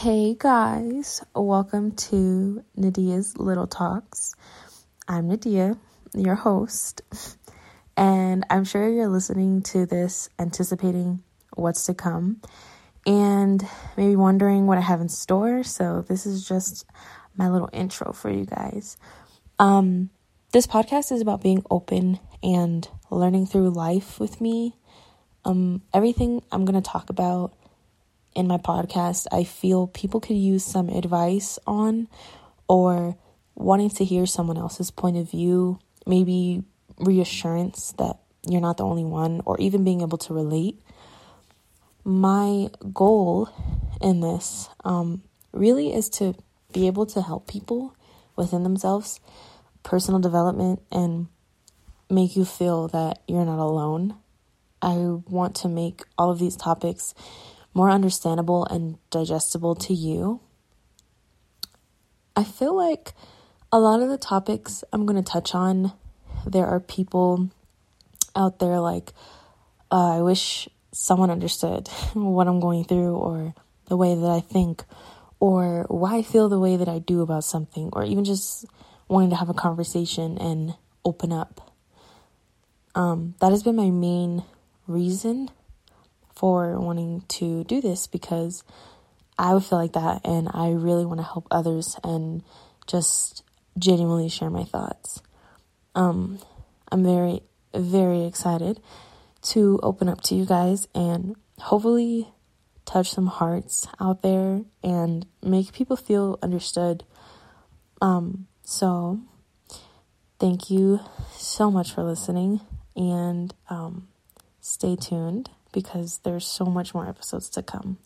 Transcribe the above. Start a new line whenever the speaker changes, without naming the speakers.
Hey guys, welcome to Nadiyah's Little Talks. I'm Nadiyah, your host, and I'm sure you're listening to this anticipating what's to come and maybe wondering what I have in store. So, this is just my little intro for you guys. Um, this podcast is about being open and learning through life with me. Um, everything I'm going to talk about in my podcast, I feel people could use some advice on or wanting to hear someone else's point of view, maybe reassurance that you're not the only one, or even being able to relate. My goal in this um, really is to be able to help people within themselves, personal development, and make you feel that you're not alone. I want to make all of these topics more understandable and digestible to you. I feel like a lot of the topics I'm going to touch on, there are people out there like, uh, I wish someone understood what I'm going through or the way that I think or why I feel the way that I do about something or even just wanting to have a conversation and open up. Um, that has been my main reason for wanting to do this because I would feel like that and I really want to help others and just genuinely share my thoughts. Um, I'm very, very excited to open up to you guys and hopefully touch some hearts out there and make people feel understood. Um, so, thank you so much for listening and um, stay tuned because there's so much more episodes to come.